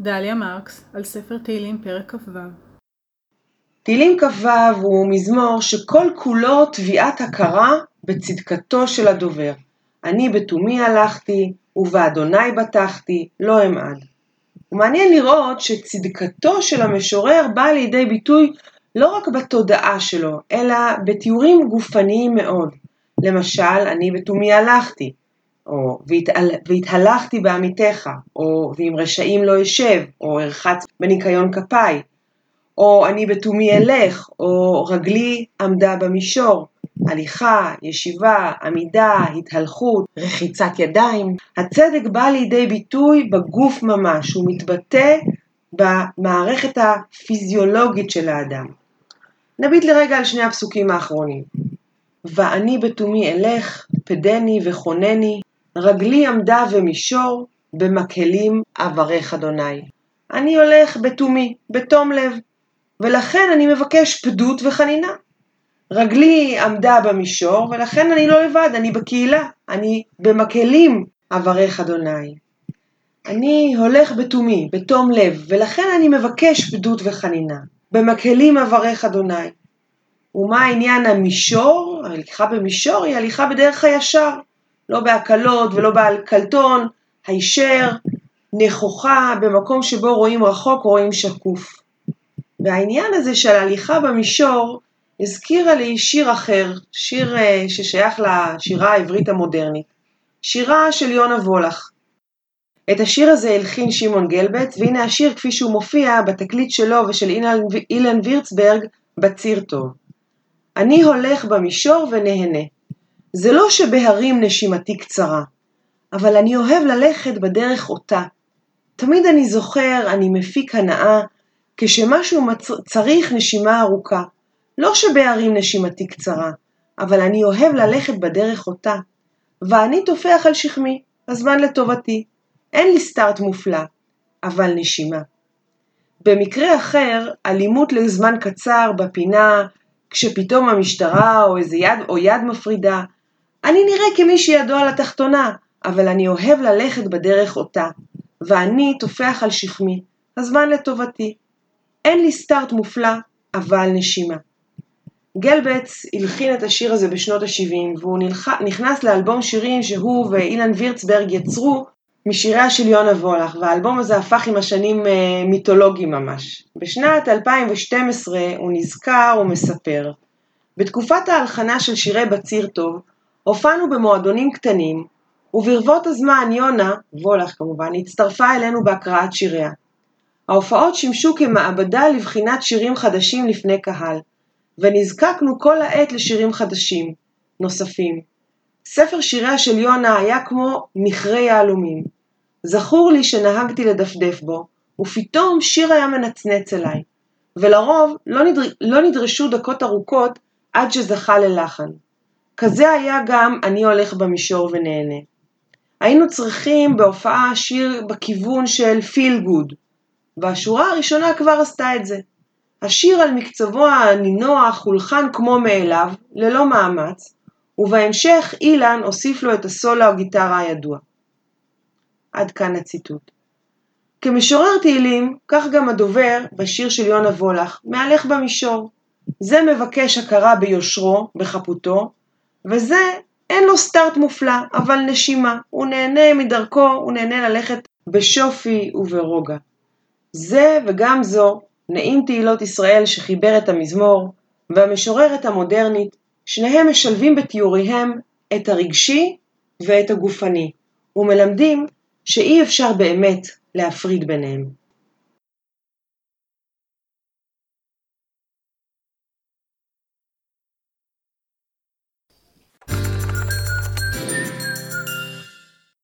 דליה מרקס, על ספר תהילים פרק כ"ו. תהילים כ"ו הוא מזמור שכל כולו תביעת הכרה בצדקתו של הדובר. אני בתומי הלכתי, ובאדוני בטחתי, לא אמעד. ומעניין לראות שצדקתו של המשורר באה לידי ביטוי לא רק בתודעה שלו, אלא בתיאורים גופניים מאוד. למשל, אני בתומי הלכתי, או והתהל... והתהלכתי בעמיתך, או ועם רשעים לא אשב, או ארחץ בניקיון כפיי, או אני בתומי אלך, או רגלי עמדה במישור, הליכה, ישיבה, עמידה, התהלכות, רחיצת ידיים. הצדק בא לידי ביטוי בגוף ממש, הוא מתבטא במערכת הפיזיולוגית של האדם. נביט לרגע על שני הפסוקים האחרונים. ואני בתומי אלך, פדני וכונני, רגלי עמדה ומישור, במקהלים אברך אדוני. אני הולך בתומי, בתום לב, ולכן אני מבקש פדות וחנינה. רגלי עמדה במישור, ולכן אני לא לבד, אני בקהילה, אני במקהלים אברך אדוני. אני הולך בתומי, בתום לב, ולכן אני מבקש פדות וחנינה. במקהלים אברך אדוני. ומה עניין המישור? ההליכה במישור היא הליכה בדרך הישר. לא בהקלות ולא בהקלטון, הישר, נכוחה, במקום שבו רואים רחוק, רואים שקוף. והעניין הזה של הליכה במישור הזכירה לי שיר אחר, שיר אה, ששייך לשירה העברית המודרנית, שירה של יונה וולך. את השיר הזה הלחין שמעון גלבץ, והנה השיר כפי שהוא מופיע בתקליט שלו ושל אילן וירצברג בציר טוב. אני הולך במישור ונהנה. זה לא שבהרים נשימתי קצרה, אבל אני אוהב ללכת בדרך אותה. תמיד אני זוכר, אני מפיק הנאה, כשמשהו מצ... צריך נשימה ארוכה. לא שבהרים נשימתי קצרה, אבל אני אוהב ללכת בדרך אותה. ואני טופח על שכמי, הזמן לטובתי. אין לי סטארט מופלא, אבל נשימה. במקרה אחר, אלימות לזמן קצר בפינה, כשפתאום המשטרה או איזה יד או יד מפרידה, אני נראה כמי שידו על התחתונה, אבל אני אוהב ללכת בדרך אותה, ואני טופח על שכמי, הזמן לטובתי. אין לי סטארט מופלא, אבל נשימה. גלבץ הלחין את השיר הזה בשנות ה-70, והוא נכנס לאלבום שירים שהוא ואילן וירצברג יצרו משיריה של יונה וולך, והאלבום הזה הפך עם השנים אה, מיתולוגי ממש. בשנת 2012 הוא נזכר ומספר, בתקופת ההלחנה של שירי בציר טוב, הופענו במועדונים קטנים, וברבות הזמן יונה, וולך כמובן, הצטרפה אלינו בהקראת שיריה. ההופעות שימשו כמעבדה לבחינת שירים חדשים לפני קהל, ונזקקנו כל העת לשירים חדשים, נוספים. ספר שיריה של יונה היה כמו מכרה יהלומים. זכור לי שנהגתי לדפדף בו, ופתאום שיר היה מנצנץ אליי, ולרוב לא, נדר... לא נדרשו דקות ארוכות עד שזכה ללחן. כזה היה גם אני הולך במישור ונהנה. היינו צריכים בהופעה שיר בכיוון של פיל גוד, והשורה הראשונה כבר עשתה את זה. השיר על מקצבו הנינוח הולחן כמו מאליו, ללא מאמץ, ובהמשך אילן הוסיף לו את הסולו הגיטרה הידוע. עד כאן הציטוט. כמשורר תהילים, כך גם הדובר בשיר של יונה וולך, מהלך במישור. זה מבקש הכרה ביושרו, בחפותו, וזה אין לו סטארט מופלא, אבל נשימה. הוא נהנה מדרכו, הוא נהנה ללכת בשופי וברוגע. זה וגם זו, נעים תהילות ישראל שחיבר את המזמור, והמשוררת המודרנית, שניהם משלבים בתיאוריהם את הרגשי ואת הגופני, ומלמדים שאי אפשר באמת להפריד ביניהם.